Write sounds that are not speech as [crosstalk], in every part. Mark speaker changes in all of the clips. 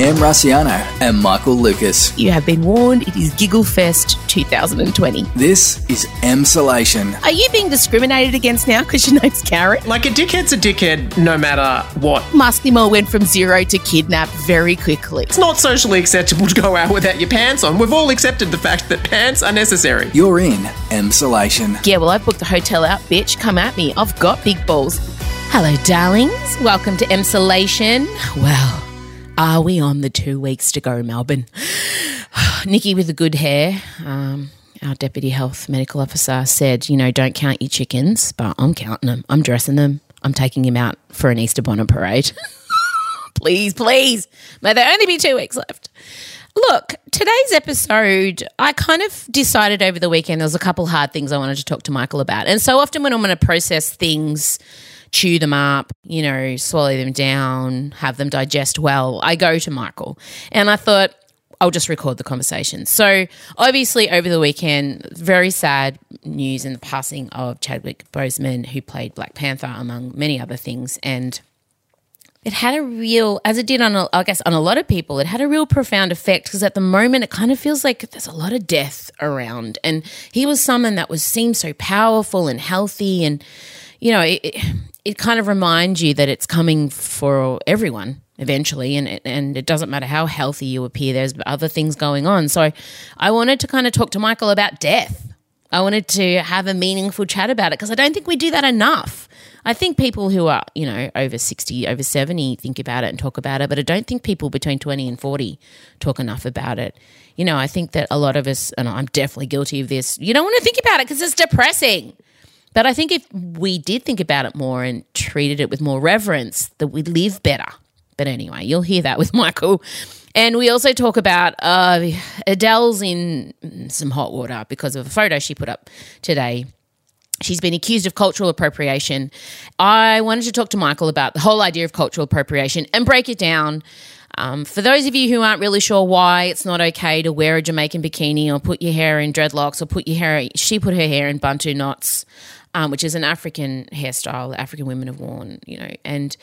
Speaker 1: Em Rusciano and Michael Lucas.
Speaker 2: You have been warned. It is Giggle Fest 2020.
Speaker 1: This is Emsolation.
Speaker 2: Are you being discriminated against now because your name's Karen?
Speaker 3: Like a dickhead's a dickhead no matter what.
Speaker 2: Masklimore went from zero to kidnap very quickly.
Speaker 3: It's not socially acceptable to go out without your pants on. We've all accepted the fact that pants are necessary.
Speaker 1: You're in Emsolation.
Speaker 2: Yeah, well, I've booked the hotel out, bitch. Come at me. I've got big balls. Hello, darlings. Welcome to Emsolation. Well, are we on the two weeks to go, Melbourne? [sighs] Nikki with the good hair, um, our deputy health medical officer, said, you know, don't count your chickens, but I'm counting them. I'm dressing them. I'm taking him out for an Easter bonnet parade. [laughs] please, please. May there only be two weeks left. Look, today's episode, I kind of decided over the weekend there was a couple hard things I wanted to talk to Michael about. And so often when I'm going to process things, chew them up, you know, swallow them down, have them digest well, I go to Michael. And I thought, I'll just record the conversation. So, obviously, over the weekend, very sad news in the passing of Chadwick Boseman, who played Black Panther, among many other things. And it had a real, as it did on, a, I guess, on a lot of people, it had a real profound effect because at the moment it kind of feels like there's a lot of death around. And he was someone that was seemed so powerful and healthy, and you know, it, it kind of reminds you that it's coming for everyone eventually, and it, and it doesn't matter how healthy you appear. There's other things going on. So I wanted to kind of talk to Michael about death. I wanted to have a meaningful chat about it because I don't think we do that enough. I think people who are, you know, over 60, over 70 think about it and talk about it, but I don't think people between 20 and 40 talk enough about it. You know, I think that a lot of us, and I'm definitely guilty of this, you don't want to think about it because it's depressing. But I think if we did think about it more and treated it with more reverence, that we'd live better. But anyway, you'll hear that with [laughs] Michael. And we also talk about uh, Adele's in some hot water because of a photo she put up today. She's been accused of cultural appropriation. I wanted to talk to Michael about the whole idea of cultural appropriation and break it down. Um, for those of you who aren't really sure why it's not okay to wear a Jamaican bikini or put your hair in dreadlocks or put your hair, she put her hair in bantu knots, um, which is an African hairstyle that African women have worn, you know, and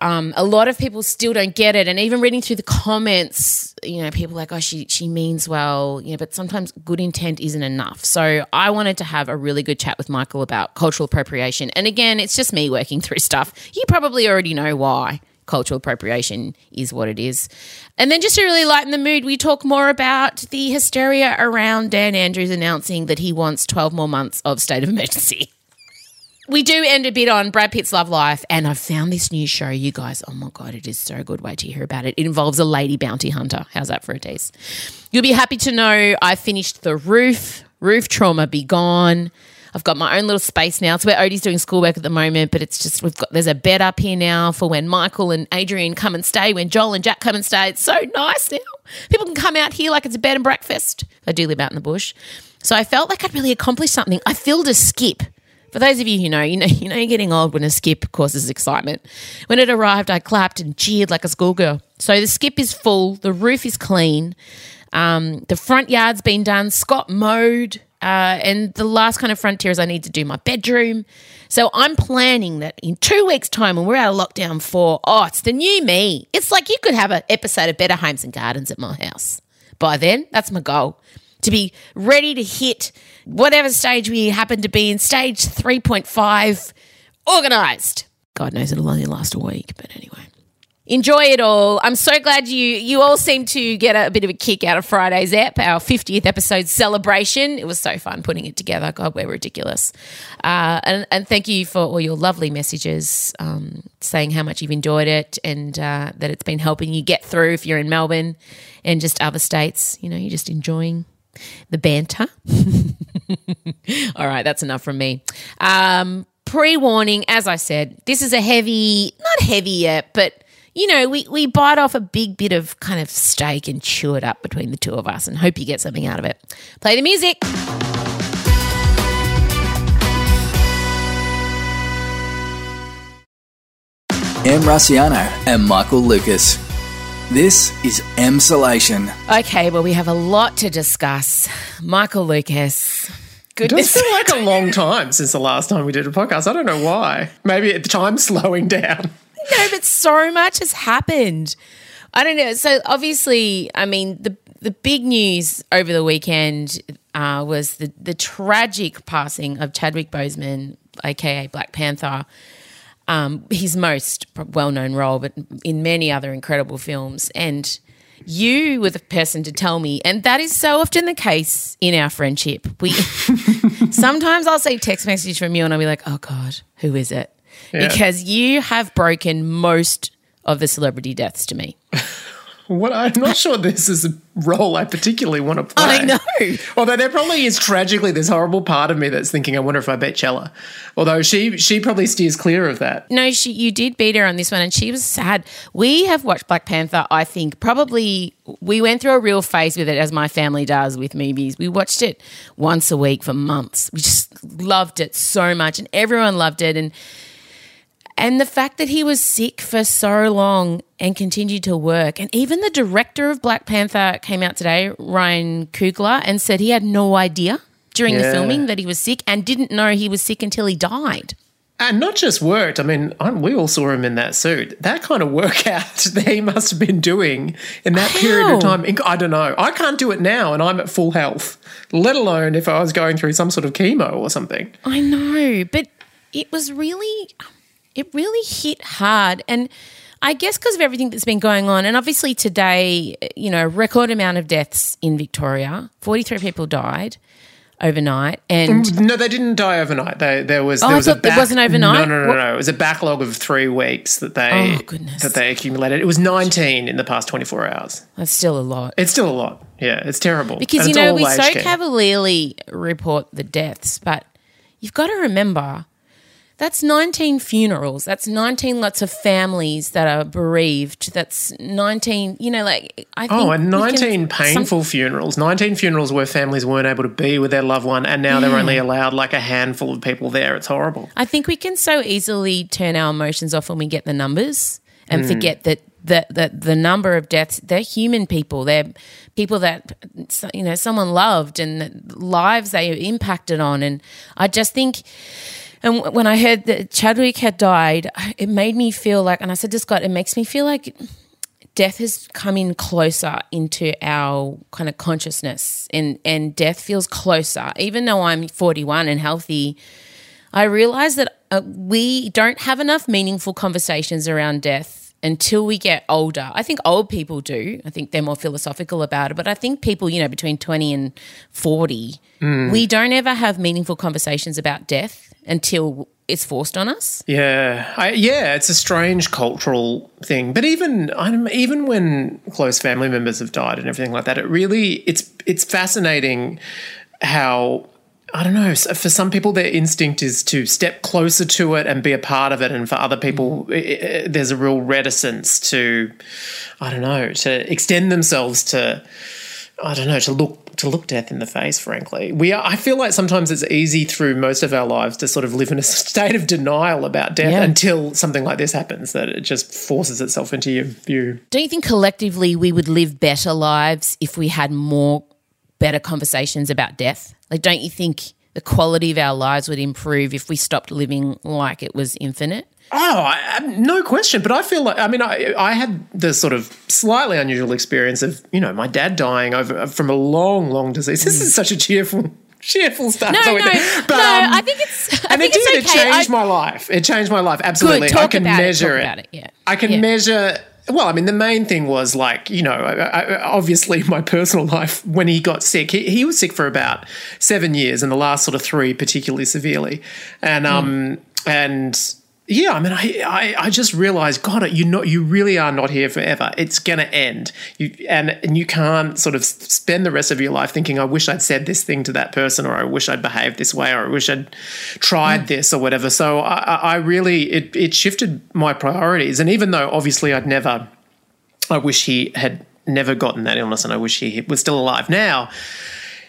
Speaker 2: um, a lot of people still don't get it. And even reading through the comments, you know, people like, oh, she she means well, you know, but sometimes good intent isn't enough. So I wanted to have a really good chat with Michael about cultural appropriation. And again, it's just me working through stuff. You probably already know why cultural appropriation is what it is. And then just to really lighten the mood, we talk more about the hysteria around Dan Andrews announcing that he wants 12 more months of state of emergency. We do end a bit on Brad Pitt's love life, and I've found this new show, you guys. Oh my God, it is so good. Wait to hear about it. It involves a lady bounty hunter. How's that for a tease? You'll be happy to know I finished The Roof. Roof trauma be gone. I've got my own little space now. It's where Odie's doing schoolwork at the moment, but it's just we've got there's a bed up here now for when Michael and Adrian come and stay, when Joel and Jack come and stay. It's so nice now. People can come out here like it's a bed and breakfast. I do live out in the bush. So I felt like I'd really accomplished something. I filled a skip. For those of you who know, you know, [laughs] you know, you're getting old when a skip causes excitement. When it arrived, I clapped and cheered like a schoolgirl. So the skip is full, the roof is clean, um, the front yard's been done, Scott mowed, uh, and the last kind of frontier is I need to do my bedroom. So I'm planning that in two weeks' time, when we're out of lockdown four, oh, it's the new me. It's like you could have an episode of Better Homes and Gardens at my house. By then, that's my goal to be ready to hit whatever stage we happen to be in, stage 3.5, organised. God knows it'll only last a week, but anyway. Enjoy it all. I'm so glad you you all seem to get a, bit of a kick out of Friday's app, our 50th episode celebration. It was so fun putting it together. God, we're ridiculous. Uh, and, and thank you for all your lovely messages um, saying how much you've enjoyed it and uh, that it's been helping you get through if you're in Melbourne and just other states. You know, you're just enjoying the banter. [laughs] All right, that's enough from me. Um, Pre warning, as I said, this is a heavy, not heavy yet, but you know, we, we bite off a big bit of kind of steak and chew it up between the two of us and hope you get something out of it. Play the music.
Speaker 1: Em Rusciano and Michael Lucas. This is Emsolation.
Speaker 2: Okay, well, we have a lot to discuss. Michael Lucas. Goodness.
Speaker 3: It
Speaker 2: Goodness.
Speaker 3: does feel like a long [laughs] time since the last time we did a podcast. I don't know why. Maybe at the time's slowing down.
Speaker 2: No, but so much has happened. I don't know. So obviously, I mean, the the big news over the weekend uh, was the the tragic passing of Chadwick Boseman, aka Black Panther. Um, his most well known role, but in many other incredible films. And you were the person to tell me, and that is so often the case in our friendship. We [laughs] [laughs] sometimes I'll see text message from you, and I'll be like, "Oh God, who is it?"
Speaker 3: Yeah.
Speaker 2: Because you have broken most of the celebrity deaths to me. [laughs]
Speaker 3: What I'm not sure this is a role I particularly want to [laughs] play.
Speaker 2: I know.
Speaker 3: Although there probably is tragically this horrible part of me that's thinking, I wonder if I bet Chella. Although she she probably steers clear of that.
Speaker 2: No, she you did beat her on this one, and she was sad. We have watched Black Panther. I think probably we went through a real phase with it, as my family does with movies. We watched it once a week for months. We just loved it so much, and everyone loved it. And and the fact that he was sick for so long and continued to work, and even the director of Black Panther came out today, Ryan Coogler, and said he had no idea during the filming that he was sick and didn't know he was sick until he died.
Speaker 3: And not just worked. I mean, we all saw him in that suit. That kind of workout [laughs] that he must have been doing in that period of time. I don't know. I can't do it now, and I'm at full health. Let alone if I was going through some sort of chemo or something.
Speaker 2: I know, but it was really, it really hit hard. And I guess because of everything that's been going on, and obviously today, you know, record amount of deaths in Victoria 43 people died overnight. And mm,
Speaker 3: No, they didn't die overnight. They, there was
Speaker 2: Oh,
Speaker 3: there was a
Speaker 2: thought it wasn't overnight?
Speaker 3: No, no, no,
Speaker 2: What-
Speaker 3: no. It was a backlog of three weeks that they
Speaker 2: Oh,
Speaker 3: that they accumulated. It was nineteen in the past twenty four hours.
Speaker 2: that's still a lot.
Speaker 3: It's still a lot. Yeah, it's terrible.
Speaker 2: Because,
Speaker 3: And
Speaker 2: you know, we so
Speaker 3: care.
Speaker 2: cavalierly report the deaths, but you've got to remember that's 19 funerals. That's 19 lots of families that are bereaved. That's 19, you know, like, I oh, think.
Speaker 3: Oh, and
Speaker 2: we can-
Speaker 3: 19
Speaker 2: some-
Speaker 3: painful funerals. 19 funerals where families weren't able to be with their loved one, and now they're only allowed like a handful of people there. It's horrible.
Speaker 2: I think we can so easily turn our emotions off when we get the numbers and hmm. forget that the, the, the number of deaths, they're human people. They're people that, you know, someone loved and lives they are impacted on. And I just think, and w- when I heard that Chadwick had died, it made me feel like, and I said to Scott, it makes me feel like death has come in closer into our kind of consciousness and, and death feels closer. Even though I'm 41 and healthy, I realize that uh, we don't have enough meaningful conversations around death until we get older. I think old people do. I think they're more philosophical about it. But I think people, you know, between 20 and 40, mm. we don't ever have meaningful conversations about death until it's forced on us.
Speaker 3: Yeah, I, yeah, it's a strange cultural thing. But even I'm, even when close family members have died and everything like that, it really it's it's fascinating how I don't know. For some people, their instinct is to step closer to it and be a part of it, and for other people, mm. i i there's a real reticence to I don't know to extend themselves to I don't know to look to look death in the face. Frankly, we are, I feel like sometimes it's easy through most of our lives to sort of live in a [laughs] state of denial about death
Speaker 2: Yeah.
Speaker 3: until something like this happens that it just forces itself into your view.
Speaker 2: Don't you think collectively we would live better lives if we had more better conversations about death? Like, don't you think the quality of our lives would improve if we stopped living like it was infinite?
Speaker 3: Oh, I, no question. But I feel like I mean I I had the sort of slightly unusual experience of you know my dad dying over from a long long disease. This is such a cheerful. Cheerful stuff.
Speaker 2: No, no,
Speaker 3: it-
Speaker 2: no. [laughs] Um, I think it's. I
Speaker 3: and
Speaker 2: think
Speaker 3: it did.
Speaker 2: it's okay.
Speaker 3: It changed
Speaker 2: I-
Speaker 3: my life. It changed my life. Absolutely. I can measure
Speaker 2: it.
Speaker 3: it.
Speaker 2: Yeah.
Speaker 3: I can
Speaker 2: Yeah.
Speaker 3: measure. Well, I mean, the main thing was like, you know, I, I, obviously my personal [laughs] life when he got sick, he, he was sick for about seven years, and the last sort of three particularly severely, and
Speaker 2: Hmm.
Speaker 3: um and yeah, I mean, I I, I just realized, God, it you not you really are not here forever. It's gonna end. You and and you can't sort of spend the rest of your life thinking, I wish I'd said this thing to that person, or I wish I'd behaved this way, or I wish I'd tried mm. this or whatever. So I, I I really it it shifted my priorities, and even though obviously I'd never I wish he had never gotten that illness, and I wish he was still alive now.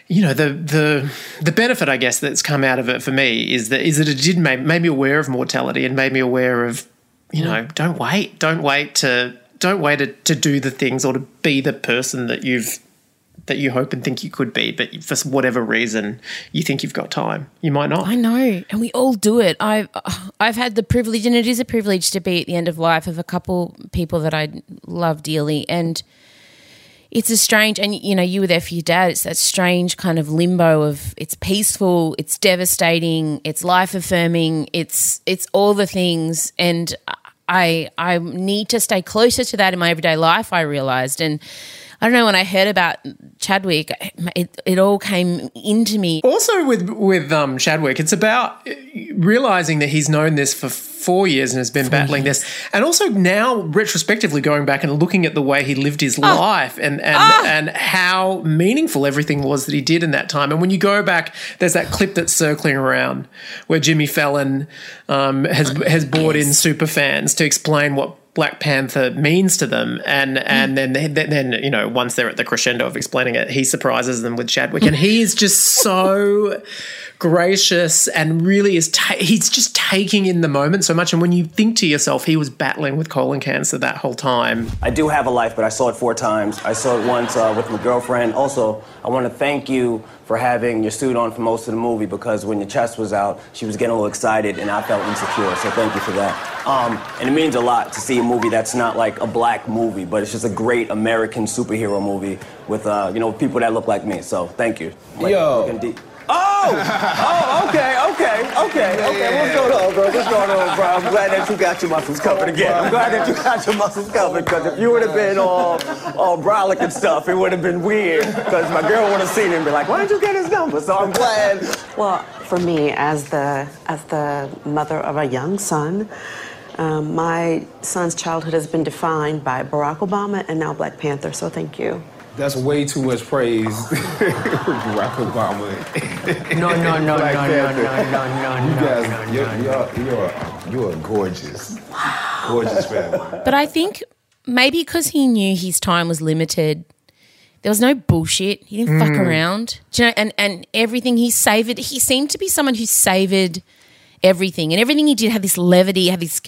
Speaker 3: You know the the the benefit, I guess, that's come out of it for me is that is that it did make made me aware of mortality and made me aware of you know mm. don't wait, don't wait to don't wait to, to do the things or to be the person that you've that you hope and think you could be, but for whatever reason you think you've got time, you might not.
Speaker 2: I know, and we all do it. I've I've had the privilege, and it is a privilege to be at the end of life of a couple people that I love dearly, and it's a strange. And you know, you were there for your dad. It's that strange kind of limbo of it's peaceful, it's devastating, it's life affirming, it's it's all the things, and I I need to stay closer to that in my everyday life. I realized and. I don't know when I heard about Chadwick, it, it all came into me.
Speaker 3: Also, with with um, Chadwick, it's about realizing that he's known this for four years and has been four battling years. this, and also now retrospectively going back and looking at the way he lived his oh. life and and oh. and how meaningful everything was that he did in that time. And when you go back, there's that clip that's circling around where Jimmy Fallon um, has has brought in super fans to explain what Black Panther means to them, and and then then you know once they're at the crescendo of explaining it, he surprises them with Chadwick, and he is just [laughs] so gracious and really is ta- he's just taking in the moment so much. And when you think to yourself he was battling with colon cancer that whole time.
Speaker 4: I do have a life but i saw it four times. I saw it once uh, with my girlfriend. Also i want to thank you for having your suit on for most of the movie because when your chest was out she was getting a little excited and i felt insecure. So thank you for that. Um, and it means a lot to see a movie that's not like a black movie but it's just a great american superhero movie with uh, you know people that look like me. So thank you.
Speaker 5: Like, Yo.
Speaker 4: Oh, oh, okay, okay, okay, okay. What's going on, bro? What's going on, bro? I'm glad that you got your muscles covered again. I'm glad that you got your muscles covered because if you would have been all, all brolic and stuff, it would have been weird because my girl would have seen it and be like, why did you get his number? So I'm glad.
Speaker 6: Well, for me, as the as the mother of a young son. Um, my son's childhood has been defined by Barack Obama and now Black Panther, so thank you.
Speaker 5: That's way too much praise, [laughs] Barack Obama.
Speaker 6: no, no, no, Black no, Panther. no, no, no, no,
Speaker 5: you guys,
Speaker 6: no,
Speaker 5: you're, no. You're, you're, you're gorgeous, wow. gorgeous family.
Speaker 2: But I think maybe because he knew his time was limited, there was no bullshit. He didn't mm. fuck around. Do you know, and, and everything he savored, he seemed to be someone who savored – everything. And everything he did had this levity, had this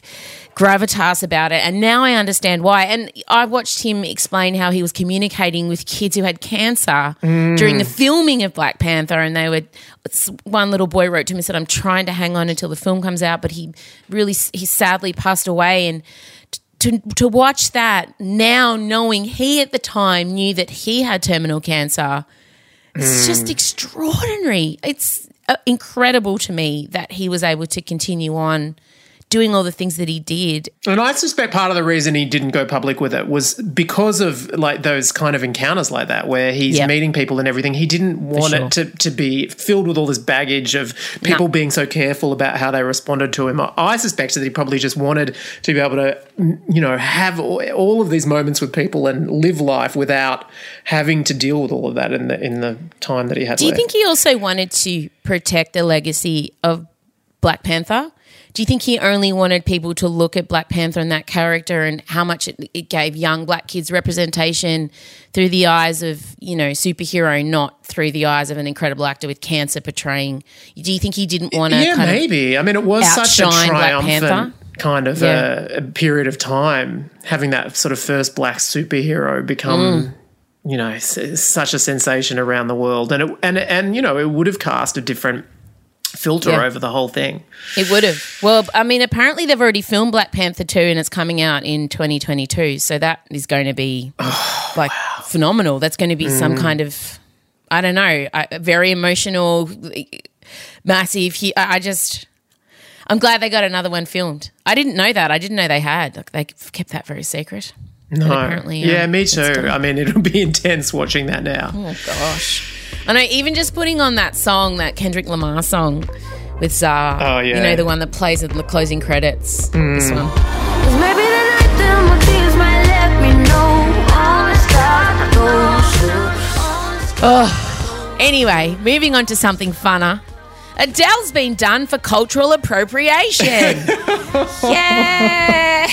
Speaker 2: gravitas about it. And now I understand why. And I watched him explain how he was communicating with kids who had cancer mm. during the filming of Black Panther. And they were, one little boy wrote to him and said, I'm trying to hang on until the film comes out. But he really, he sadly passed away. And to, to watch that now, knowing he at the time knew that he had terminal cancer, it's mm. just extraordinary. It's Uh, incredible to me that he was able to continue on doing all the things that he did.
Speaker 3: And I suspect part of the reason he didn't go public with it was because of like those kind of encounters like that where he's yep. meeting people and everything. He didn't want sure. it to, to be filled with all this baggage of people being so careful about how they responded to him. I suspect that he probably just wanted to be able to, mm, you know, have all of these moments with people and live life without having to deal with all of that in the in the time that he had.
Speaker 2: Do you think he also wanted to protect the legacy of Black Panther? Do you think he only wanted people to look at Black Panther and that character and how much it, it, gave young black kids representation through the eyes of, you know, superhero, not through the eyes of an incredible actor with cancer portraying? Do you think he didn't want to?
Speaker 3: Yeah, maybe. I mean, it was such a triumphant kind of yeah. a, a, period of time having that sort of first black superhero become. Mm. You know, such a sensation around the world, and it, and and you know, it would have cast a different filter yeah. over the whole thing.
Speaker 2: It would have. Well, I mean, apparently they've already filmed Black Panther 2 and it's coming out in 2022. So that is going to be [sighs] oh, like wow. phenomenal. That's going to be mm. some kind of, I don't know, very emotional, massive. I just, I'm glad they got another one filmed. I didn't know that. I didn't know they had. Like, they kept that very secret.
Speaker 3: No. Apparently, yeah, um, me too. I mean, it'll be [laughs] intense watching that now.
Speaker 2: Oh, gosh. I know, even just putting on that song, that Kendrick Lamar song with SZA.
Speaker 3: Oh, yeah.
Speaker 2: You know, the one that plays at the closing credits. Mm. This one. Oh, anyway, moving on to something funner. Adele's been done for cultural appropriation. [laughs] yeah.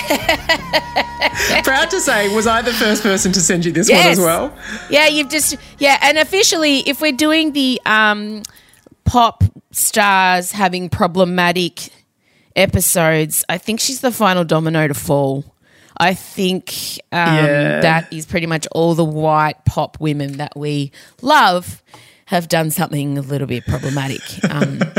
Speaker 3: Proud to say, was I the first person to send you this yes. one as well?
Speaker 2: Yeah, you've just yeah, and officially, if we're doing the um, pop stars having problematic episodes, I think she's the final domino to fall. I think um,
Speaker 3: Yeah.
Speaker 2: that is pretty much all the white pop women that we love have done something a little bit problematic. Um, [laughs]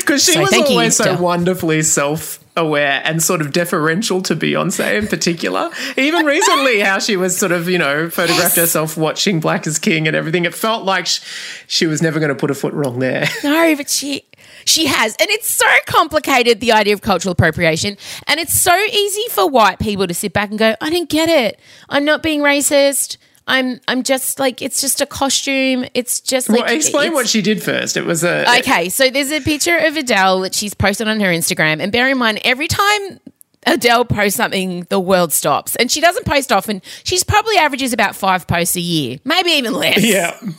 Speaker 3: Because she
Speaker 2: So
Speaker 3: was
Speaker 2: thank you,
Speaker 3: always so wonderfully self aware and sort of deferential to Beyonce in particular. Even recently, [laughs] how she was sort of, you know, photographed herself watching Black is King and everything. It felt like sh- she was never going to put a foot wrong there. [laughs]
Speaker 2: no, but she she has, and it's so complicated the idea of cultural appropriation, and it's so easy for white people to sit back and go, "I didn't get it. I'm not being racist." I'm I'm just like it's just a costume. It's just like
Speaker 3: well, explain what she did first. It was a.
Speaker 2: Okay, so there's a picture of Adele that she's posted on her Instagram, and bear in mind, every time Adele posts something, the world stops, and she doesn't post often. She's probably averages about five posts a year, maybe even less.
Speaker 3: Yeah. [laughs]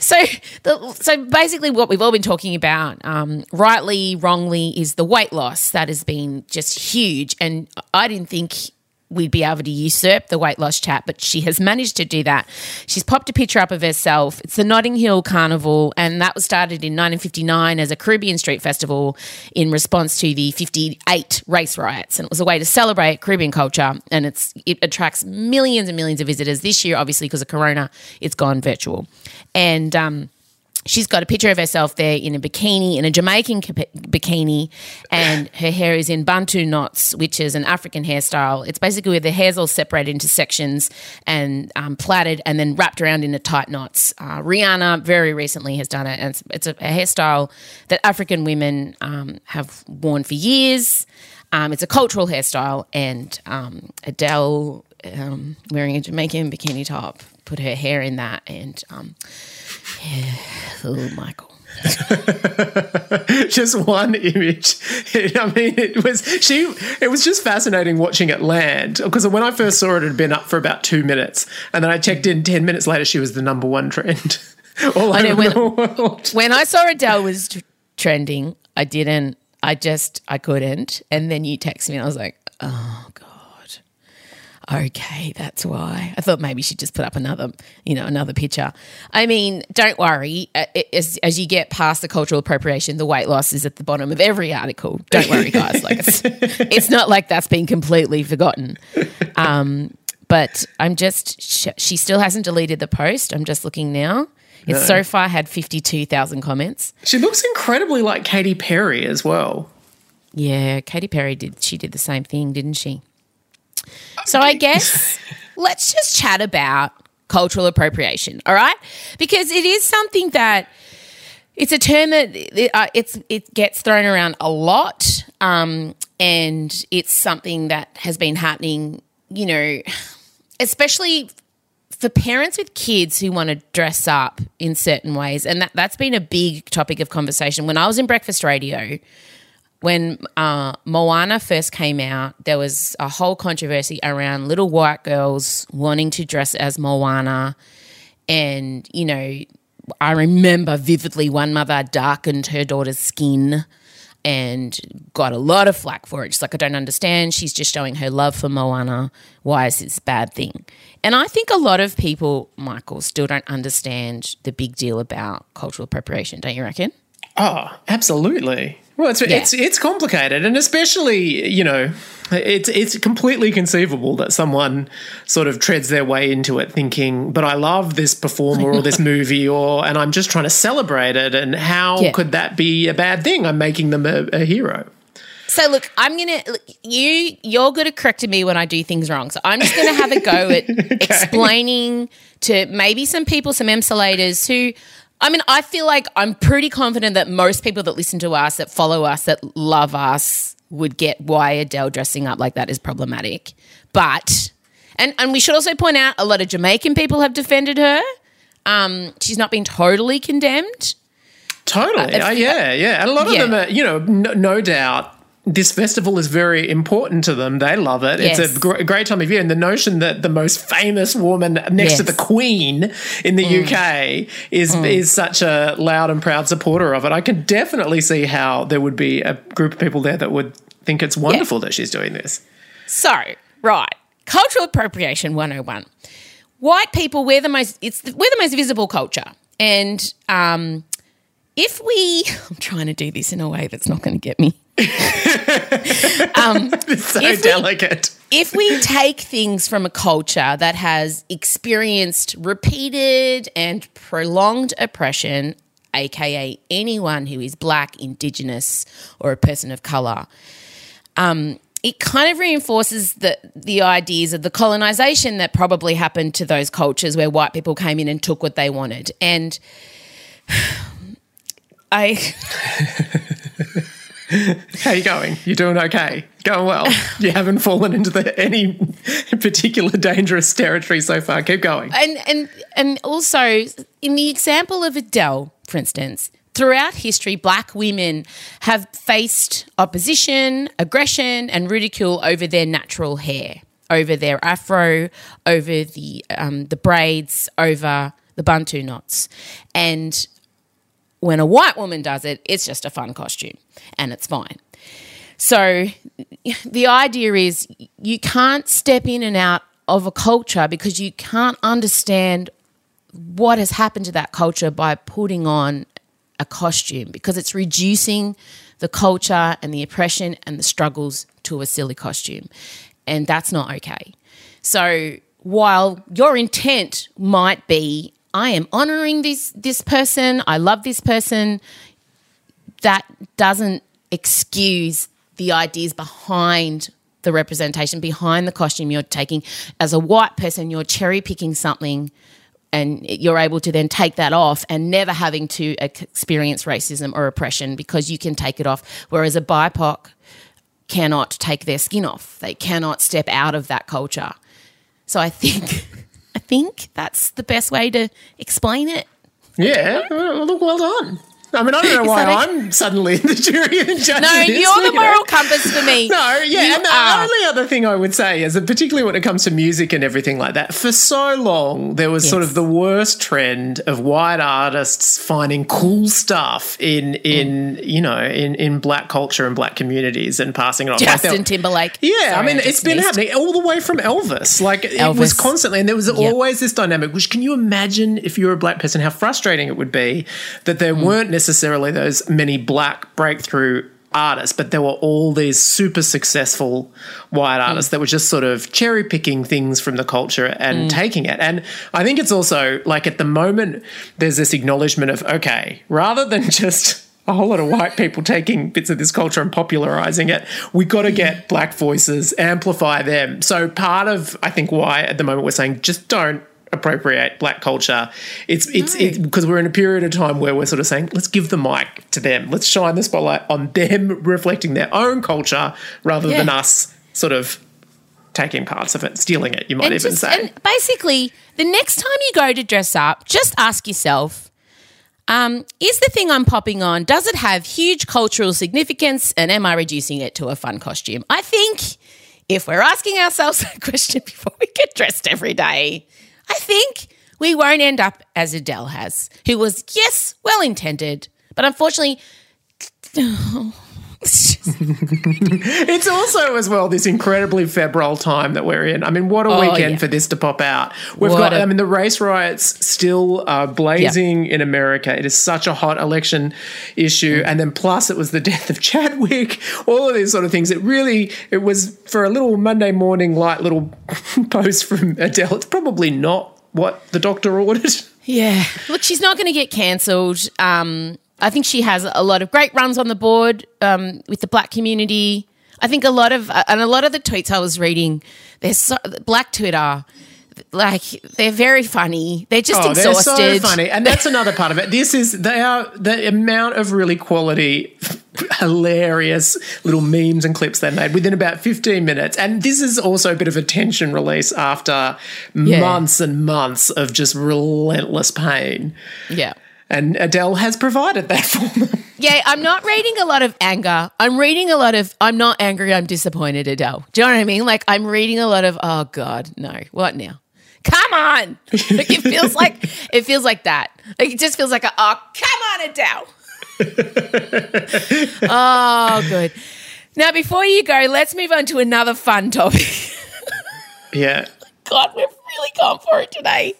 Speaker 2: So, the, so basically, what we've all been talking about, um, rightly, wrongly, is the weight loss that has been just huge, and I didn't think. We'd be able to usurp the weight loss chat, but she has managed to do that. She's popped a picture up of herself. It's the Notting Hill Carnival, and that was started in 1959 as a Caribbean street festival in response to the 58 race riots. And it was a way to celebrate Caribbean culture, and it's it attracts millions and millions of visitors. This year, obviously, because of Corona, it's gone virtual. And um, she's got a picture of herself there in a bikini, in a Jamaican bikini, and her hair is in bantu knots, which is an African hairstyle. It's basically where the hair's all separated into sections and um, plaited and then wrapped around into tight knots. Uh, Rihanna very recently has done it, and it's, it's a, a hairstyle that African women um, have worn for years. Um, it's a cultural hairstyle, and um, Adele, um, wearing a Jamaican bikini top, put her hair in that, and um, [sighs] yeah, oh, Michael. [laughs]
Speaker 3: just one image. [laughs] I mean, it was she. It was just fascinating watching it land because when I first saw it, it had been up for about two minutes, and then I checked in ten minutes later. She was the number one trend [laughs] all
Speaker 2: know,
Speaker 3: over
Speaker 2: when-
Speaker 3: the world.
Speaker 2: When I saw Adele was t- trending, I didn't. I just I couldn't. And then you text me, and I was like, oh. Okay, that's why. I thought maybe she'd just put up another, you know, another picture. I mean, don't worry. Uh, As, as you get past the cultural appropriation, the weight loss is at the bottom of every article. Don't worry, guys. Like it's, [laughs] it's not like that's been completely forgotten. Um, but I'm just, she still hasn't deleted the post. I'm just looking now. It's so far had 52,000 comments.
Speaker 3: She looks incredibly like Katy Perry as well.
Speaker 2: Yeah, Katy Perry did. She did the same thing, didn't she? So I guess [laughs] let's just chat about cultural appropriation, all right? Because it is something that it's a term that it, uh, it's it gets thrown around a lot, um, and it's something that has been happening. You know, especially for parents with kids who want to dress up in certain ways, and that that's been a big topic of conversation. When I was in breakfast radio, when uh, Moana first came out, there was a whole controversy around little white girls wanting to dress as Moana. And, you know, I remember vividly one mother darkened her daughter's skin and got a lot of flack for it. She's like, I don't understand. She's just showing her love for Moana. Why is this bad thing? And I think a lot of people, Michael, still don't understand the big deal about cultural appropriation, don't you reckon?
Speaker 3: Oh, absolutely. Well, it's it's it's complicated, and especially you know, it's it's completely conceivable that someone sort of treads their way into it, thinking, "But I love this performer or this [laughs] movie," or and I'm just trying to celebrate it. And how
Speaker 2: Yeah.
Speaker 3: could that be a bad thing? I'm making them a, a hero.
Speaker 2: So look, I'm gonna you. You're good at correcting me when I do things wrong. So I'm just gonna have a go at [laughs] explaining to maybe some people, some emsolators who. I mean, I feel like I'm pretty confident that most people that listen to us, that follow us, that love us, would get why Adele dressing up like that is problematic. But and and we should also point out a lot of Jamaican people have defended her. Um, she's not been totally condemned.
Speaker 3: Totally.
Speaker 2: Uh,
Speaker 3: Uh, yeah, yeah. And a lot of
Speaker 2: yeah.
Speaker 3: them are, you know, no, no doubt. This festival is very important to them. They love it. It's a gr- great time of year. And the notion that the most famous woman next to the Queen in the
Speaker 2: Mm.
Speaker 3: UK is is such a loud and proud supporter of it, I can definitely see how there would be a group of people there that would think it's wonderful that she's doing this.
Speaker 2: So, right, cultural appropriation 101. White people, we're the most, it's the, we're the most visible culture. And um, if we, [laughs] I'm trying to do this in a way that's not going to get me. [laughs] [laughs]
Speaker 3: It's so
Speaker 2: If we-
Speaker 3: delicate.
Speaker 2: if we take things from a culture that has experienced repeated and prolonged oppression, aka anyone who is black, indigenous, or a person of color, um, it kind of reinforces the the ideas of the colonization that probably happened to those cultures where white people came in and took what they wanted. And [sighs] I [laughs] [laughs]
Speaker 3: How are you going? You doing okay? Going well. [laughs] You haven't fallen into the, any [laughs] particular dangerous territory so far. Keep going.
Speaker 2: and and and also in the example of Adele, for instance, throughout history, black women have faced opposition, aggression, and ridicule over their natural hair, over their afro, over the um, the braids, over the bantu knots, and when a white woman does it, it's just a fun costume and it's fine. So the idea is you can't step in and out of a culture because you can't understand what has happened to that culture by putting on a costume because it's reducing the culture and the oppression and the struggles to a silly costume. And that's not okay. So while your intent might be, I am honoring this this person, I love this person, that doesn't excuse the ideas behind the representation, behind the costume you're taking. As a white person, you're cherry picking something and you're able to then take that off and never having to experience racism or oppression because you can take it off. Whereas a BIPOC cannot take their skin off, they cannot step out of that culture. So I think, I think that's the best way to explain it.
Speaker 3: Yeah. Look, well done. I mean, I don't know why I'm suddenly in [laughs] the jury and judging
Speaker 2: No,
Speaker 3: this,
Speaker 2: you're the
Speaker 3: you know.
Speaker 2: moral compass for me.
Speaker 3: No, yeah,
Speaker 2: You
Speaker 3: and the
Speaker 2: are.
Speaker 3: only other thing I would say is that particularly when it comes to music and everything like that, for so long there was sort of the worst trend of white artists finding cool stuff in in you know in in black culture and black communities and passing it on.
Speaker 2: Justin
Speaker 3: there-
Speaker 2: Timberlake.
Speaker 3: yeah, I mean,
Speaker 2: just
Speaker 3: it's been
Speaker 2: missed.
Speaker 3: happening all the way from Elvis. Like, it was
Speaker 2: Elvis.
Speaker 3: constantly, and there was always this dynamic, which can you imagine if you were a black person, how frustrating it would be that there
Speaker 2: Hmm.
Speaker 3: weren't necessarily those many black breakthrough artists, but there were all these super successful white
Speaker 2: Hmm.
Speaker 3: artists that were just sort of cherry picking things from the culture and
Speaker 2: Hmm.
Speaker 3: taking it. And I think it's also like at the moment, there's this acknowledgement of, okay, rather than [laughs] just a whole lot of white people taking bits of this culture and popularizing it. We got to get black voices, amplify them. So part of I think why at the moment we're saying just don't appropriate black culture. It's it's because we're in a period of time where we're sort of saying let's give the mic to them. Let's shine the spotlight on them [laughs] reflecting their own culture rather than us sort of taking parts of it, stealing it, you might
Speaker 2: and
Speaker 3: even
Speaker 2: just-
Speaker 3: say.
Speaker 2: and basically, the next time you go to dress up, just ask yourself, um, is the thing I'm popping on, does it have huge cultural significance and am I reducing it to a fun costume? I think if we're asking ourselves [laughs] that question before we get dressed every day, I think we won't end up as Adele has, who was, yes, well intended, but unfortunately, [sighs] oh, it's just- [laughs]
Speaker 3: It's also as well this incredibly febrile time that we're in. I mean, what a
Speaker 2: Oh,
Speaker 3: weekend
Speaker 2: yeah.
Speaker 3: for this to pop out. We've
Speaker 2: What
Speaker 3: got,
Speaker 2: a-
Speaker 3: I mean, the race riots still are blazing in America. It is such a hot election issue,
Speaker 2: Mm.
Speaker 3: and then plus it was the [laughs] death of Chadwick. All of these sort of things. It really, it was for a little Monday morning light little [laughs] post from Adele. It's probably not what the doctor ordered.
Speaker 2: Yeah. Look, she's not going to get cancelled. Um, I think she has a lot of great runs on the board um, with the black community. I think a lot of uh, and a lot of the tweets I was reading, there's so, black Twitter, like they're very funny. They're just
Speaker 3: Oh, they're
Speaker 2: exhausted.
Speaker 3: so funny, and that's another part of it. This is they are the amount of really quality, hilarious little memes and clips they made within about fifteen minutes, and this is also a bit of a tension release after
Speaker 2: Yeah.
Speaker 3: months and months of just relentless pain.
Speaker 2: Yeah.
Speaker 3: And Adele has provided that for them. [laughs]
Speaker 2: Yeah, I'm not reading a lot of anger. I'm reading a lot of I'm not angry, I'm disappointed, Adele. Do you know what I mean? Like I'm reading a lot of oh god, no. What now? Come on. [laughs] Like it feels like it feels like that. Like it just feels like a oh come on, Adele. [laughs] oh good. Now before you go, let's move on to another fun topic.
Speaker 3: Yeah.
Speaker 2: God, we've really gone for it today.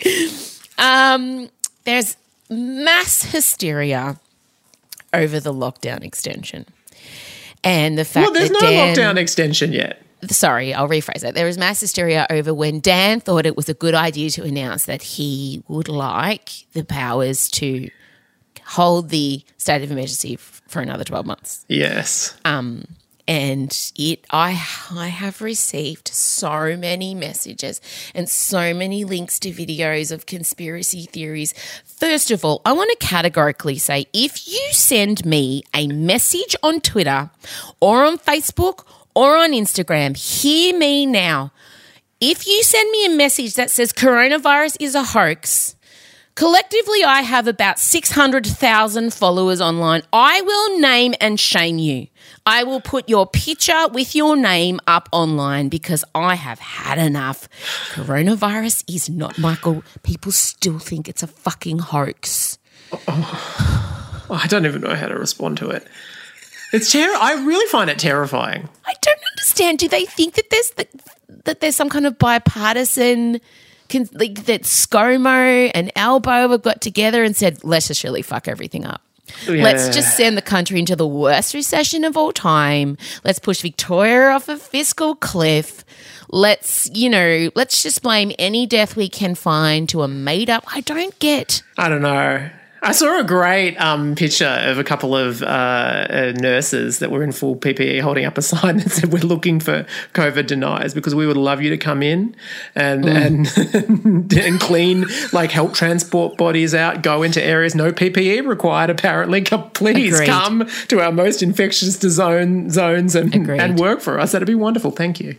Speaker 2: Um, there's mass hysteria over the lockdown extension. And the fact
Speaker 3: Well, there's
Speaker 2: that
Speaker 3: no
Speaker 2: Dan,
Speaker 3: lockdown extension yet.
Speaker 2: sorry, I'll rephrase that. There was mass hysteria over when Dan thought it was a good idea to announce that he would like the powers to hold the state of emergency f- for another 12 months.
Speaker 3: Yes.
Speaker 2: Um, and it I I have received so many messages and so many links to videos of conspiracy theories. First of all, I want to categorically say if you send me a message on Twitter or on Facebook or on Instagram, hear me now. If you send me a message that says coronavirus is a hoax, Collectively, I have about 600,000 followers online. I will name and shame you. I will put your picture with your name up online because I have had enough. Coronavirus is not Michael. People still think it's a fucking hoax. [sighs]
Speaker 3: I don't even know how to respond to it. It's ter- I really find it terrifying.
Speaker 2: I don't understand. Do they think that there's the, that there's some kind of bipartisan, can, like that ScoMo and Albo have got together and said, let's just really fuck everything up. Let's just send the country into the worst recession of all time. Let's push Victoria off a fiscal cliff. Let's, you know, let's just blame any death we can find to a made up. I don't get.
Speaker 3: I don't know. I saw a great um, picture of a couple of uh, uh, nurses that were in full PPE holding up a [laughs] sign that said, "We're looking for COVID deniers because we would love you to come in and and [laughs] and clean, like help transport bodies out, go into areas no PPE required. Apparently, please
Speaker 2: Agreed.
Speaker 3: come to our most infectious zone zones and
Speaker 2: Agreed.
Speaker 3: and work for us. That'd be wonderful. Thank you.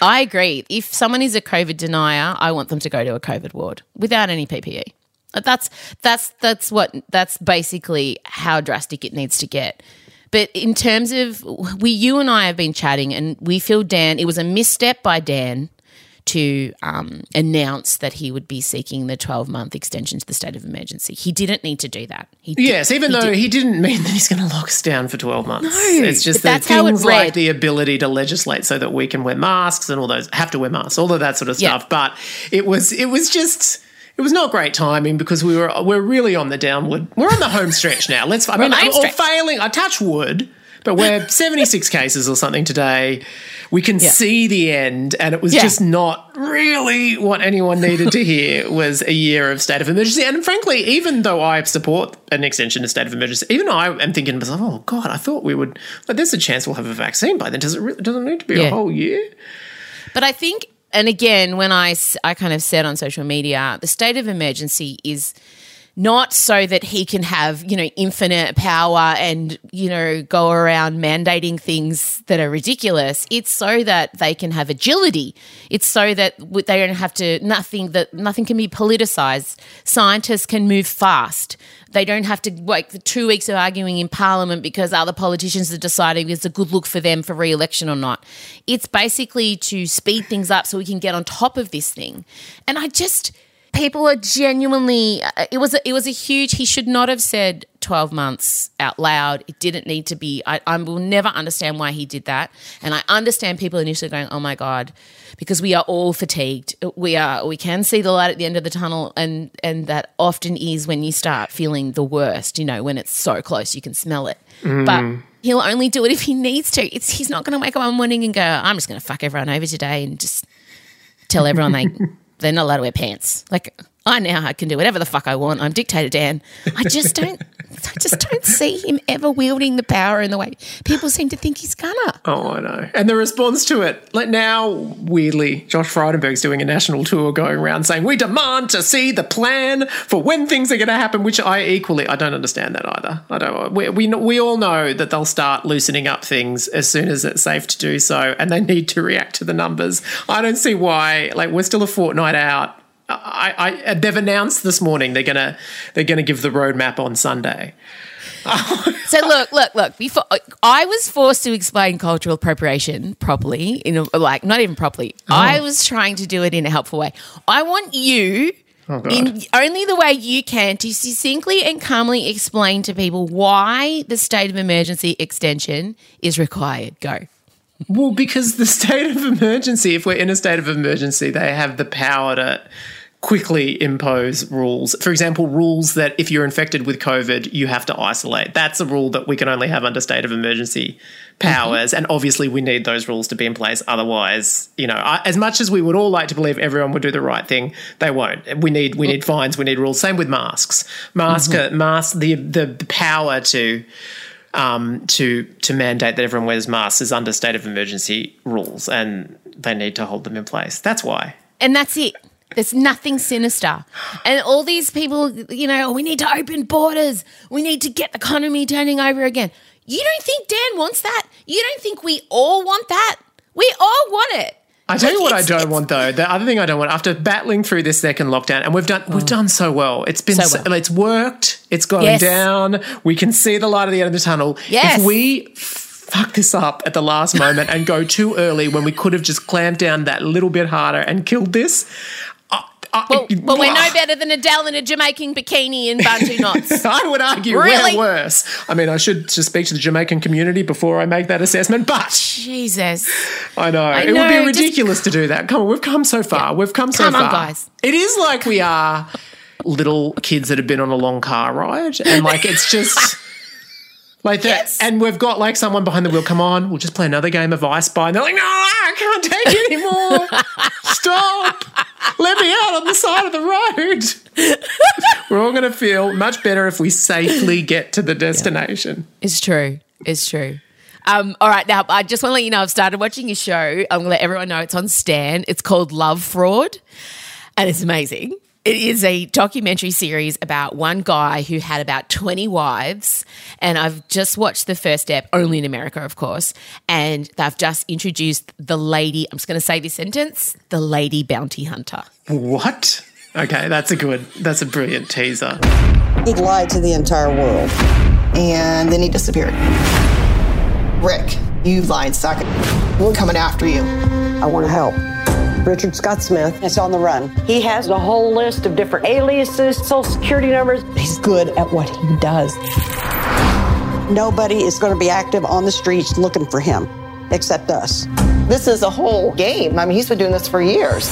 Speaker 2: I agree. If someone is a COVID denier, I want them to go to a COVID ward without any PPE. That's that's that's what that's basically how drastic it needs to get. But in terms of we, you and I have been chatting, and we feel Dan. It was a misstep by Dan to um, announce that he would be seeking the 12 month extension to the state of emergency. He didn't need to do that. He did-
Speaker 3: Yes, even
Speaker 2: he
Speaker 3: though
Speaker 2: did-
Speaker 3: he didn't mean that he's going to lock us down for 12 months.
Speaker 2: No,
Speaker 3: it's just that
Speaker 2: that's how it
Speaker 3: things like the ability to legislate so that we can wear masks and all those have to wear masks, all of that sort of
Speaker 2: Yeah.
Speaker 3: stuff. But it was it was just it was not great timing because we were we're really on the downward. We're on the home stretch now. Let's I mean, or failing. I touch wood. But we're [laughs] 76 cases or something today. We can
Speaker 2: Yeah.
Speaker 3: see the end, and it was
Speaker 2: Yeah.
Speaker 3: just not really what anyone needed to hear [laughs] was a year of state of emergency. And frankly, even though I support an extension of state of emergency, even I am thinking to myself, oh God, I thought we would, like, there's a chance we'll have a vaccine by then. Does it really, doesn't need to be
Speaker 2: Yeah.
Speaker 3: a whole year?
Speaker 2: But I think, and again, when I, I kind of said on social media, the state of emergency is not so that he can have, you know, infinite power and, you know, go around mandating things that are ridiculous. It's so that they can have agility. It's so that they don't have to, nothing, that nothing can be politicized. Scientists can move fast. They don't have to like the two weeks of arguing in Parliament because other politicians are deciding it's a good look for them for re-election or not. It's basically to speed things up so we can get on top of this thing. And I just people are genuinely uh, it was a, it was a huge he should not have said 12 months out loud. It didn't need to be. I, I will never understand why he did that. And i understand people initially going oh my god because we are all fatigued. We are we can see the light at the end of the tunnel and and that often is when you start feeling the worst you know when it's so close you can smell it. But he'll only do it if he needs to. It's he's not going to wake up one morning and go i'm just going to fuck everyone over today and just tell everyone they they're not allowed to wear pants. Like I now I can do whatever the fuck I want. I'm dictator Dan. I just don't I just don't see him ever wielding the power in the way people seem to think he's gonna.
Speaker 3: Oh, I know. And the response to it, like now, weirdly, Josh Frydenberg's doing a national tour going around saying, We demand to see the plan for when things are going to happen, which I equally, I don't understand that either. I don't, we, we, we all know that they'll start loosening up things as soon as it's safe to do so, and they need to react to the numbers. I don't see why, like, we're still a fortnight out. I, I, they've announced this morning they're gonna they're gonna give the roadmap on Sunday. [laughs]
Speaker 2: So look, look, look. Before I was forced to explain cultural appropriation properly, in a, like not even properly. Oh. I was trying to do it in a helpful way. I want you. Oh, in only the way you can to succinctly and calmly explain to people why the state of emergency extension is required. Go.
Speaker 3: Well, because the state of emergency, if we're in a state of emergency, they have the power to quickly impose rules. For example, rules that if you're infected with COVID, you have to isolate. That's a rule that we can only have under state of emergency powers. And obviously, we need those rules to be in place. Otherwise, you know, I- as much as we would all like to believe everyone would do the right thing, they won't. We need we need fines. We need rules. Same with masks. Mask mask the the, the power to. Um, to to mandate that everyone wears masks is under state of emergency rules, and they need to hold them in place. That's why.
Speaker 2: And that's it. There's nothing sinister. And all these people, you know, "Oh, we need to open borders. We need to get the economy turning over again. You don't think Dan wants that? You don't think we all want that? We all want it.
Speaker 3: I tell you
Speaker 2: Like,
Speaker 3: what I don't want though. The other thing I don't want after battling through this second lockdown, and we've done we've mm. done so well. It's been
Speaker 2: So
Speaker 3: so
Speaker 2: well.
Speaker 3: it's worked. It's going
Speaker 2: Yes.
Speaker 3: down. We can see the light at the end of the tunnel.
Speaker 2: Yes.
Speaker 3: If we fuck this up at the last moment and go too early when we could have just clamped down that little bit harder and killed this. I- I-
Speaker 2: Well, well, we're no better than Adele in a Jamaican bikini in Bantu [laughs] knots.
Speaker 3: I would argue
Speaker 2: Really?
Speaker 3: we're worse. I mean, I should just speak to the Jamaican community before I make that assessment, but
Speaker 2: Jesus.
Speaker 3: I know. it
Speaker 2: know,
Speaker 3: would be
Speaker 2: just-
Speaker 3: ridiculous to do that. Come on, we've come so far. We've come so
Speaker 2: Come on,
Speaker 3: far.
Speaker 2: guys.
Speaker 3: It is like we are little kids that have been on a long car ride, and like it's just. [laughs] Like that,
Speaker 2: Yes.
Speaker 3: and we've got like someone behind the wheel. Come on, we'll just play another game of I Spy. And they're like, "No, I can't take it anymore. Stop! Let me out on the side of the road." [laughs] We're all going to feel much better if we safely get to the destination.
Speaker 2: It's true. It's true. Um, all right, now I just want to let you know I've started watching a show. I'm going to let everyone know it's on Stan. It's called Love Fraud, and it's amazing. It is a documentary series about one guy who had about 20 wives, and I've just watched the first step, only in America, of course, and they've just introduced the lady, I'm just going to say this sentence, the lady bounty hunter.
Speaker 3: What? Okay, that's a good. That's a brilliant teaser.
Speaker 7: He lied to the entire world.
Speaker 8: and then he disappeared. Rick, you lying sucker. We're coming after you.
Speaker 7: I want to help. Richard Scott Smith is on the run. He has a whole list of different aliases, social security numbers.
Speaker 8: He's good at what he does.
Speaker 7: Nobody is going to be active on the streets looking for him except us.
Speaker 8: This is a whole game. I mean, he's been doing this for years.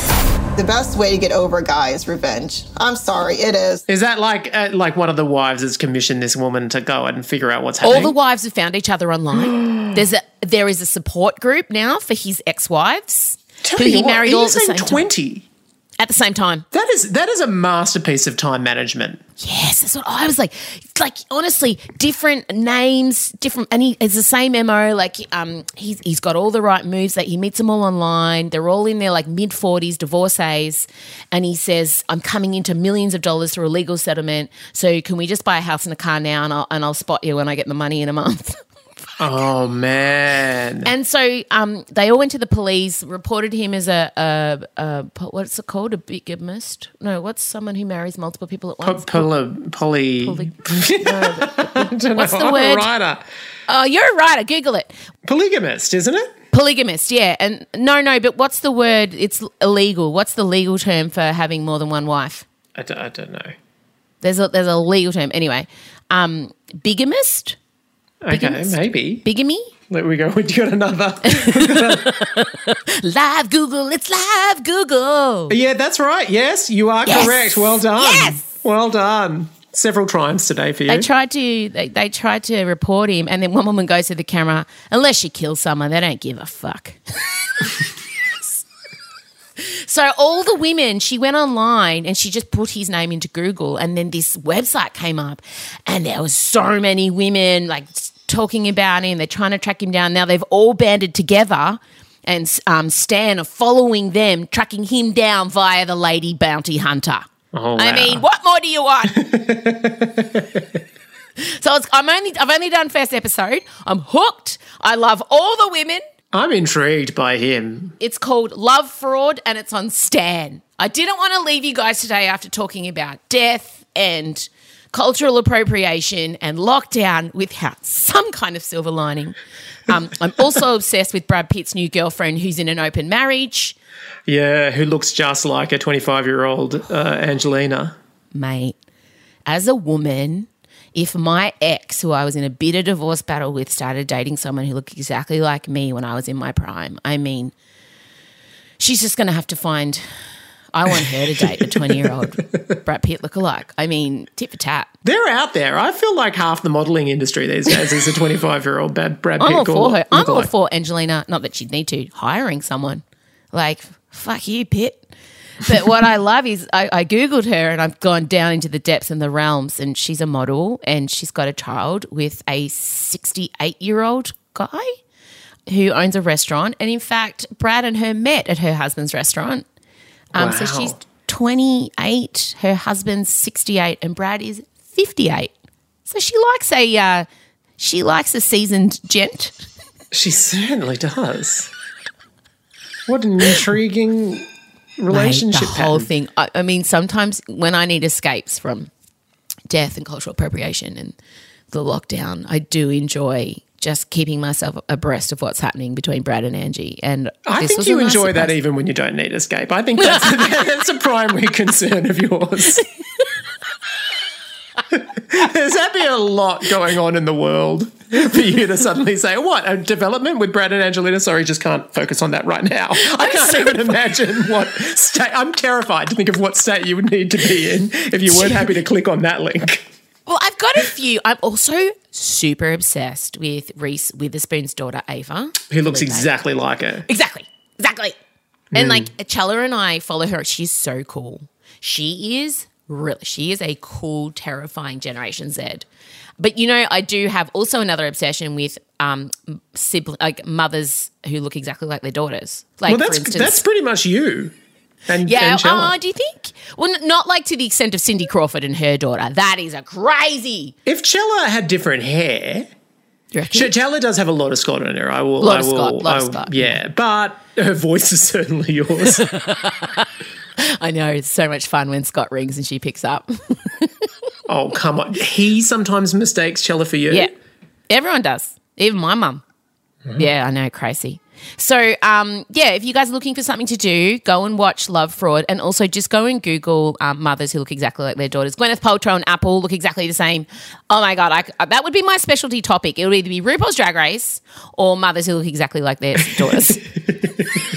Speaker 8: The best way to get over a guy is revenge. I'm sorry, it is.
Speaker 3: Is that like uh, like one of the wives has commissioned this woman to go and figure out what's happening?
Speaker 2: All the wives have found each other online. [gasps] There's a there is a support group now for his ex-wives
Speaker 3: Tell
Speaker 2: who he
Speaker 3: what,
Speaker 2: married all at the same time.
Speaker 3: twenty?
Speaker 2: At the same time.
Speaker 3: That is that is a masterpiece of time management.
Speaker 2: Yes, that's what I was like. Like honestly, different names, different, and he it's the same mo. Like um, he's he's got all the right moves. That he meets them all online. They're all in their like mid forties, divorcees, and he says, "I'm coming into millions of dollars through a legal settlement. So can we just buy a house and a car now, and I'll and I'll spot you when I get the money in a month." [laughs]
Speaker 3: Oh man.
Speaker 2: And so um, they all went to the police, reported him as a, a, a what's it called, a bigamist? No, what's someone who marries multiple people at once?
Speaker 3: poly, poly, [laughs] [laughs]
Speaker 2: Poly-
Speaker 3: I don't know.
Speaker 2: What's the
Speaker 3: I'm
Speaker 2: word?
Speaker 3: writer.
Speaker 2: oh, you're a writer. Google it.
Speaker 3: Polygamist, isn't it?
Speaker 2: Polygamist, yeah. And no, no, but what's the word? It's illegal. What's the legal term for having more than one wife?
Speaker 3: I don't, I don't know.
Speaker 2: There's a there's a legal term. Anyway, um, bigamist,
Speaker 3: Okay, maybe.
Speaker 2: bigamy.
Speaker 3: There we go. We got another. [laughs]
Speaker 2: Live Google. It's live Google.
Speaker 3: yeah, that's right. Yes, you are
Speaker 2: Yes.
Speaker 3: correct. Well done.
Speaker 2: Yes.
Speaker 3: Well done. Several triumphs today for you.
Speaker 2: They tried to they, they tried to report him, and then one woman goes to the camera. Unless you kill someone, they don't give a fuck. [laughs] [laughs] so all the women, she went online and she just put his name into Google, and then this website came up, and there was so many women like talking about him. They're trying to track him down. Now they've all banded together. And um, Stan are following them, tracking him down via the lady bounty hunter.
Speaker 3: Oh,
Speaker 2: I mean, what more do you want? [laughs] So it's, I'm only I've only done first episode. I'm hooked. I love all the women.
Speaker 3: I'm intrigued by him.
Speaker 2: It's called Love Fraud and it's on Stan. I didn't want to leave you guys today after talking about death and cultural appropriation and lockdown without [laughs] some kind of silver lining. Um, I'm also obsessed with Brad Pitt's new girlfriend who's in an open marriage.
Speaker 3: Yeah, who looks just like a 25 year old uh, Angelina.
Speaker 2: mate, as a woman, if my ex, who I was in a bitter divorce battle with, started dating someone who looked exactly like me when I was in my prime, I mean, she's just going to have to find. I want her to date a 20 year old [laughs] Brad Pitt lookalike. I mean, tit for tat.
Speaker 3: They're out there. I feel like half the modeling industry these days is a 25 year old Brad Pitt.
Speaker 2: I'm all for her. I'm all for Angelina. Not that she'd need to hiring someone. Like fuck you, Pitt. But what I love is I, I googled her and I've gone down into the depths and the realms, and she's a model and she's got a child with a 68 year old guy who owns a restaurant. And in fact, Brad and her met at her husband's restaurant. Um, So she's 28, her husband's 68, and Brad is 58. So she likes a uh, she likes a seasoned gent.
Speaker 3: She certainly does. What an intriguing relationship.
Speaker 2: Mate, the whole thing. I, I mean, sometimes when I need escapes from death and cultural appropriation and the lockdown, I do enjoy just keeping myself abreast of what's happening between Brad and Angie. And
Speaker 3: I think you
Speaker 2: nice
Speaker 3: enjoy that even when you don't need escape. I think that's, [laughs] that's a primary concern of yours. [laughs] There's that be a lot going on in the world for you to suddenly say, "What a development with Brad and Angelina?" Sorry, just can't focus on that right now. I can't even imagine what state. I'm terrified to think of what state you would need to be in if you weren't happy to click on that link.
Speaker 2: Well, I've got a few. I'm also super obsessed with Reese Witherspoon's daughter Ava.
Speaker 3: Who looks exactly like her?
Speaker 2: Exactly. Exactly. And hmm. like Chella and I follow her. She's so cool. She is really she is a cool, terrifying Generation Z. But you know, I do have also another obsession with um sibling, like mothers who look exactly like their daughters. Like
Speaker 3: Well, that's
Speaker 2: for instance,
Speaker 3: that's pretty much you. And
Speaker 2: yeah.
Speaker 3: and.
Speaker 2: Oh, do you think? Well, not like to the extent of Cindy Crawford and her daughter. That is a crazy.
Speaker 3: if Chella had different hair, Chella does have a lot of Scott in her. I will.
Speaker 2: Lot
Speaker 3: I
Speaker 2: of
Speaker 3: will,
Speaker 2: Scott, lot of
Speaker 3: I-
Speaker 2: Scott.
Speaker 3: Yeah, but her voice is certainly yours. [laughs]
Speaker 2: I know it's so much fun when Scott rings and she picks up. [laughs]
Speaker 3: oh come on, he sometimes mistakes Chella for you.
Speaker 2: Yeah. Everyone does. Even my mum. Yeah, I know, crazy. So, um, yeah, if you guys are looking for something to do, go and watch Love Fraud, and also just go and Google um, mothers who look exactly like their daughters. Gwyneth Paltrow and Apple look exactly the same. Oh my god, I, that would be my specialty topic. It would either be RuPaul's Drag Race or mothers who look exactly like their daughters. [laughs]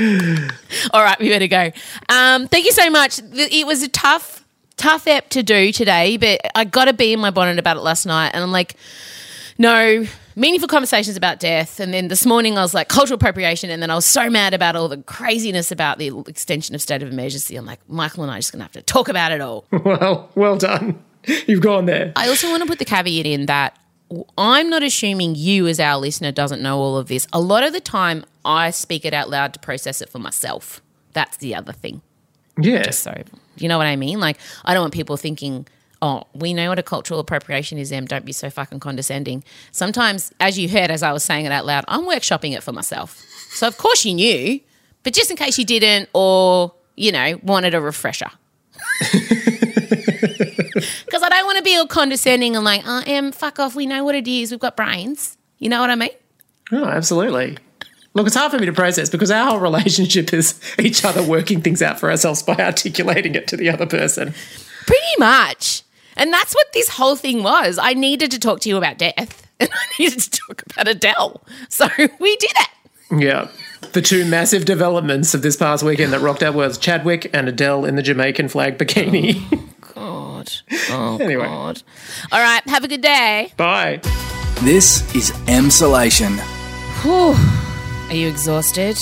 Speaker 2: [laughs] All right, we better go. Um, thank you so much. It was a tough, tough ep to do today, but I got to bee in my bonnet about it last night, and I'm like, no meaningful conversations about death. And then this morning I was like cultural appropriation, and then I was so mad about all the craziness about the extension of state of emergency. I'm like, Michael and I are just gonna have to talk about it all. [laughs]
Speaker 3: Well, well done. You've gone there.
Speaker 2: I also want to put the caveat in that I'm not assuming you, as our listener, doesn't know all of this. A lot of the time, I speak it out loud to process it for myself. That's the other thing.
Speaker 3: Yeah.
Speaker 2: So, you know what I mean? Like, I don't want people thinking, oh, we know what a cultural appropriation is, Em. Don't be so fucking condescending. Sometimes, as you heard, as I was saying it out loud, I'm workshopping it for myself. So, of course, you knew, but just in case you didn't or, you know, wanted a refresher. [laughs] Don't want to be all condescending and like, I am, fuck off. We know what it is. We've got brains. You know what I mean?
Speaker 3: Oh, absolutely. Look, it's hard for me to process because our whole [laughs] relationship is each other working things out for ourselves by articulating it to the other person.
Speaker 2: Pretty much. And that's what this whole thing was. I needed to talk to you about death [laughs] and I needed to talk about Adele. So [laughs] we did it.
Speaker 3: Yeah. The two massive developments of this past weekend that rocked out was Chadwick and Adele in the Jamaican flag bikini. Oh.
Speaker 2: God. [laughs] Oh,
Speaker 3: Anyway.
Speaker 2: God. All right. Have a good day.
Speaker 3: Bye.
Speaker 1: This is Emsolation.
Speaker 2: Whew. Are you exhausted?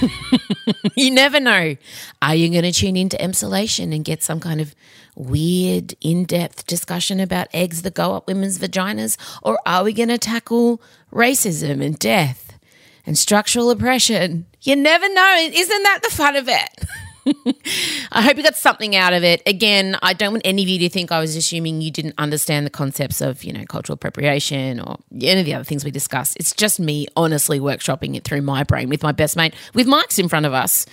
Speaker 2: [laughs] you never know. Are you going to tune into Emsolation and get some kind of weird, in depth discussion about eggs that go up women's vaginas? Or are we going to tackle racism and death and structural oppression? You never know. Isn't that the fun of it? [laughs] [laughs] I hope you got something out of it. Again, I don't want any of you to think I was assuming you didn't understand the concepts of, you know, cultural appropriation or any of the other things we discussed. It's just me honestly workshopping it through my brain with my best mate, with mics in front of us.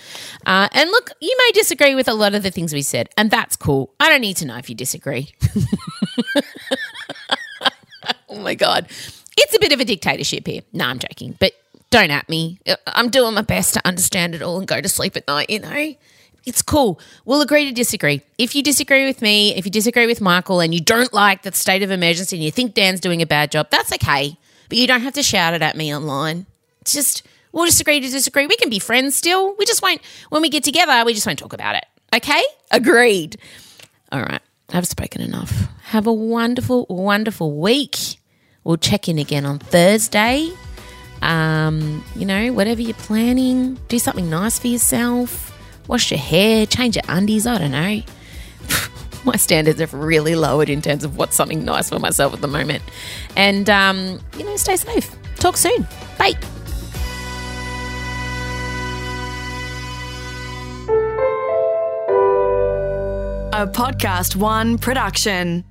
Speaker 2: Uh, and look, you may disagree with a lot of the things we said, and that's cool. I don't need to know if you disagree. [laughs] oh my God. It's a bit of a dictatorship here. No, I'm joking, but don't at me. I'm doing my best to understand it all and go to sleep at night, you know? It's cool. We'll agree to disagree. If you disagree with me, if you disagree with Michael and you don't like the state of emergency and you think Dan's doing a bad job, that's okay. But you don't have to shout it at me online. It's just, We'll just agree to disagree. We can be friends still. We just won't, when we get together, we just won't talk about it. Okay? Agreed. All right. I've spoken enough. Have a wonderful, wonderful week. We'll check in again on Thursday. Um, you know, whatever you're planning, do something nice for yourself. Wash your hair, change your undies. I don't know. [laughs] My standards have really lowered in terms of what's something nice for myself at the moment. And, um, you know, stay safe. Talk soon. Bye.
Speaker 9: A Podcast One production.